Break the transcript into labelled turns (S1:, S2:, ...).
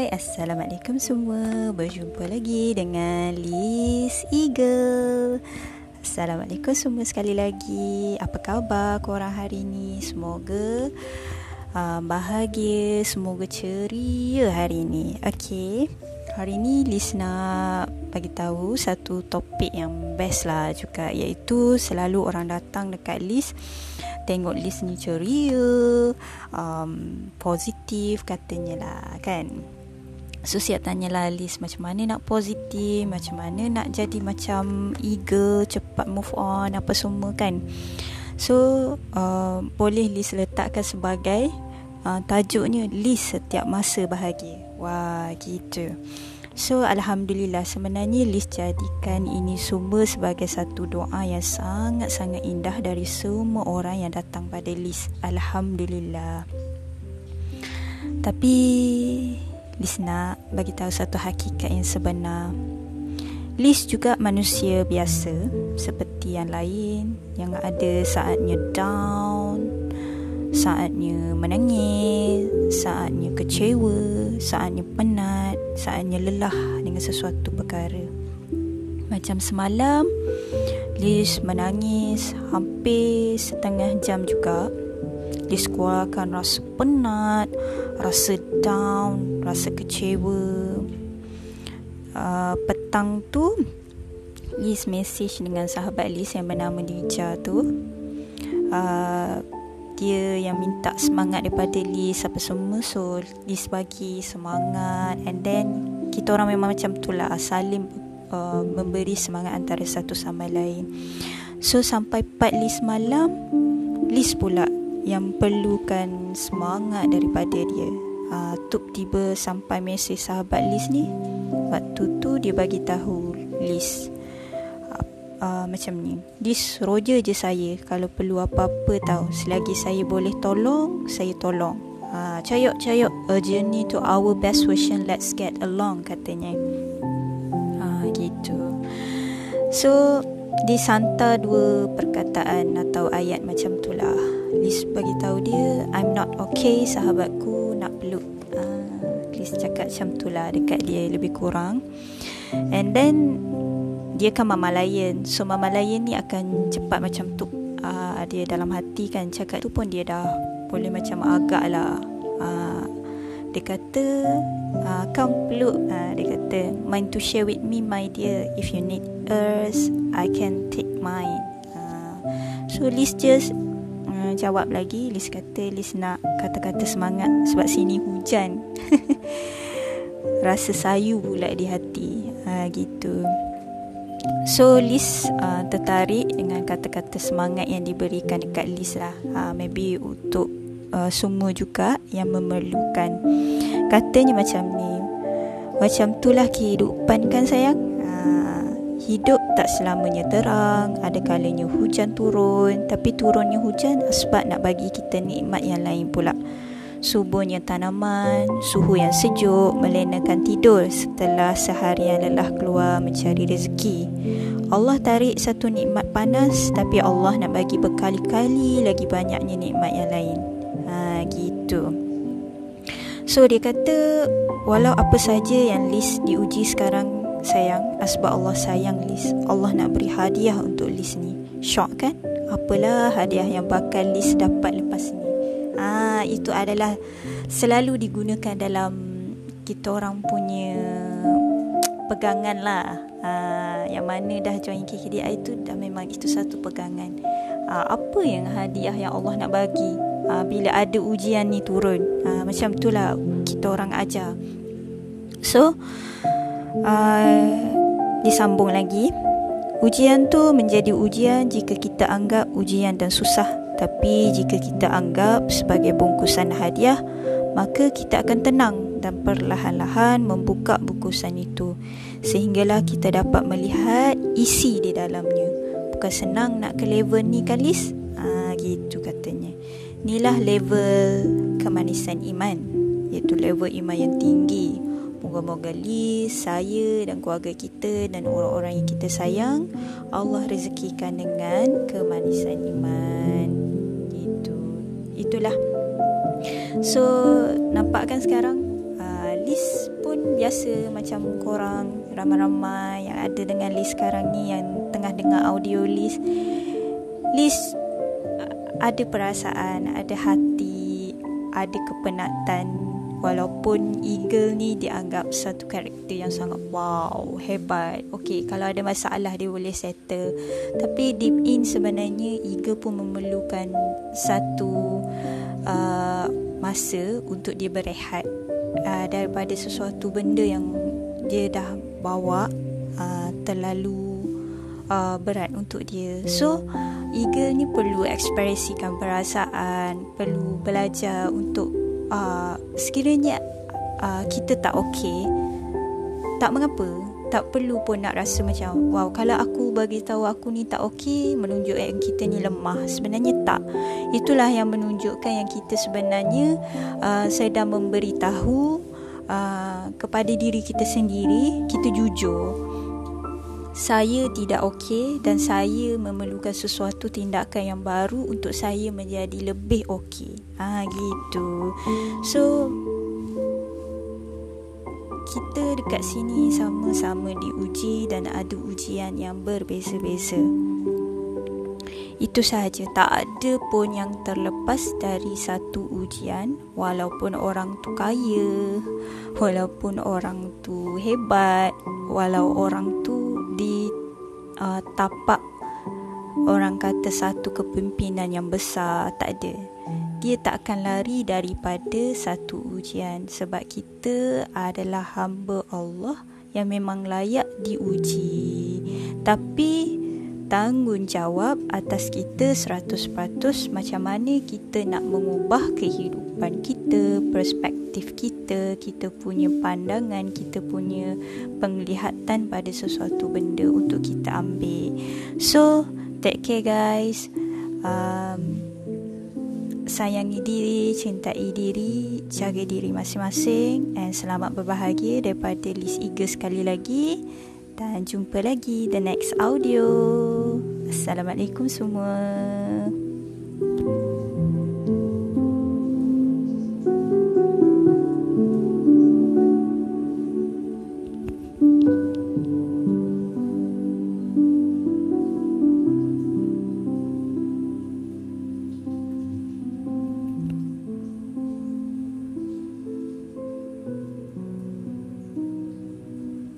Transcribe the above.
S1: Hai, Assalamualaikum semua. Berjumpa lagi dengan Liz Eagle. Assalamualaikum semua sekali lagi. Apa khabar korang hari ni? Semoga uh, bahagia Semoga ceria hari ni. Okay Hari ni Liz nak bagi tahu satu topik yang best lah juga Iaitu selalu orang datang dekat Liz tengok list ni ceria um, positif katanya lah kan so siap tanyalah list macam mana nak positif macam mana nak jadi macam eager cepat move on apa semua kan so uh, boleh list letakkan sebagai uh, tajuknya list setiap masa bahagia wah gitu So Alhamdulillah sebenarnya Liz jadikan ini semua sebagai satu doa yang sangat-sangat indah dari semua orang yang datang pada Liz. Alhamdulillah. Tapi Liz nak bagi tahu satu hakikat yang sebenar. Liz juga manusia biasa seperti yang lain yang ada saatnya down, saatnya menangis, saatnya kecewa, saatnya penat, saatnya lelah dengan sesuatu perkara. Macam semalam, Liz menangis hampir setengah jam juga. Liz keluarkan rasa penat, rasa down, rasa kecewa. Uh, petang tu, Liz message dengan sahabat Liz yang bernama Dija tu. Uh, dia yang minta semangat daripada Liz apa semua so Liz bagi semangat and then kita orang memang macam tu lah saling uh, memberi semangat antara satu sama lain so sampai 4 Liz malam Liz pula yang perlukan semangat daripada dia uh, Tuk tiba sampai mesej sahabat Liz ni. Waktu tu dia bagi tahu Liz uh, macam ni. This roger je saya Kalau perlu apa-apa tahu Selagi saya boleh tolong Saya tolong. Uh, Cayok cayok. A journey to our best version Let's get along Katanya. Uh, Gitu. So Disanta dua perkataan Atau ayat macam tu lah Liz bagi tahu dia I'm not okay Sahabatku nak peluk uh, Liz cakap macam tu lah Dekat dia lebih kurang. And then dia kan mama layan. So mama layan ni akan cepat macam tu uh, dia dalam hati kan cakap tu pun dia dah boleh macam agak lah. Uh, dia kata uh, kau peluk. Uh, dia kata mind to share with me my dear if you need us I can take mine. Uh, so Liz just jawab lagi Liz kata Liz nak kata-kata semangat sebab sini hujan. Rasa sayu pula di hati. Uh, gitu. So Liz uh, tertarik dengan kata-kata semangat yang diberikan dekat Liz lah. Uh, Maybe untuk uh, semua juga yang memerlukan. Katanya macam ni Macam itulah kehidupan kan sayang? Uh, Hidup tak selamanya terang Ada kalanya hujan turun Tapi turunnya hujan sebab nak bagi kita nikmat yang lain pula Subuhnya tanaman, suhu yang sejuk melenakan tidur setelah seharian lelah keluar mencari rezeki. Allah tarik satu nikmat panas tapi Allah nak bagi berkali-kali lagi banyaknya nikmat yang lain. Ha gitu. So dia kata walau apa saja yang Liz diuji sekarang sayang sebab Allah sayang Liz. Allah nak beri hadiah untuk Liz ni. Shock kan? Apalah hadiah yang bakal Liz dapat lepas ni? Ah itu adalah selalu digunakan dalam kita orang punya pegangan lah. Ah yang mana dah join KKDI itu dah memang itu satu pegangan. Ah apa yang hadiah yang Allah nak bagi ah, bila ada ujian ni turun. Ah macam itulah kita orang ajar. So ah disambung lagi. Ujian tu menjadi ujian jika kita anggap ujian dan susah tapi jika kita anggap sebagai bungkusan hadiah, maka kita akan tenang dan perlahan-lahan membuka bungkusan itu sehinggalah kita dapat melihat isi di dalamnya. Bukan senang nak ke level ni Liz? Ha, gitu katanya. Inilah level kemanisan iman. Iaitu level iman yang tinggi. Moga-moga Liz, saya dan keluarga kita dan orang-orang yang kita sayang. Allah rezekikan dengan kemanisan iman. Itulah. So nampak kan sekarang uh, Liz pun biasa macam korang ramai-ramai yang ada dengan list sekarang ni yang tengah dengar audio list. List ada perasaan, ada hati, ada kepenatan walaupun eagle ni dianggap satu karakter yang sangat wow, hebat. Okey, kalau ada masalah dia boleh settle. Tapi deep in sebenarnya eagle pun memerlukan satu uh, masa untuk dia berehat uh, daripada sesuatu benda yang dia dah bawa uh, terlalu uh, berat untuk dia. So, eagle ni perlu ekspresikan perasaan, perlu belajar untuk uh, sekiranya uh, kita tak okey tak mengapa tak perlu pun nak rasa macam wow kalau aku bagi tahu aku ni tak okey menunjuk yang kita ni lemah. Sebenarnya tak. Itulah yang menunjukkan yang kita sebenarnya uh, sedang memberitahu uh, kepada diri kita sendiri kita jujur saya tidak okey dan saya memerlukan sesuatu tindakan yang baru untuk saya menjadi lebih okey. Ha, gitu. So kita dekat sini sama-sama diuji dan ada ujian yang berbeza-beza. Itu sahaja, tak ada pun yang terlepas dari satu ujian walaupun orang tu kaya, walaupun orang tu hebat, walau orang tu di uh, tapak orang kata satu kepimpinan yang besar tak ada. Dia tak akan lari daripada satu ujian sebab kita adalah hamba Allah yang memang layak diuji. Tapi tanggungjawab atas kita 100% macam mana kita nak mengubah kehidupan kita, perspektif kita, kita punya pandangan, kita punya penglihatan pada sesuatu benda untuk kita ambil. So, take care guys. Um, sayangi diri, cintai diri, jaga diri masing-masing and selamat berbahagia daripada Liz Eagle sekali lagi dan jumpa lagi the next audio. Assalamualaikum semua.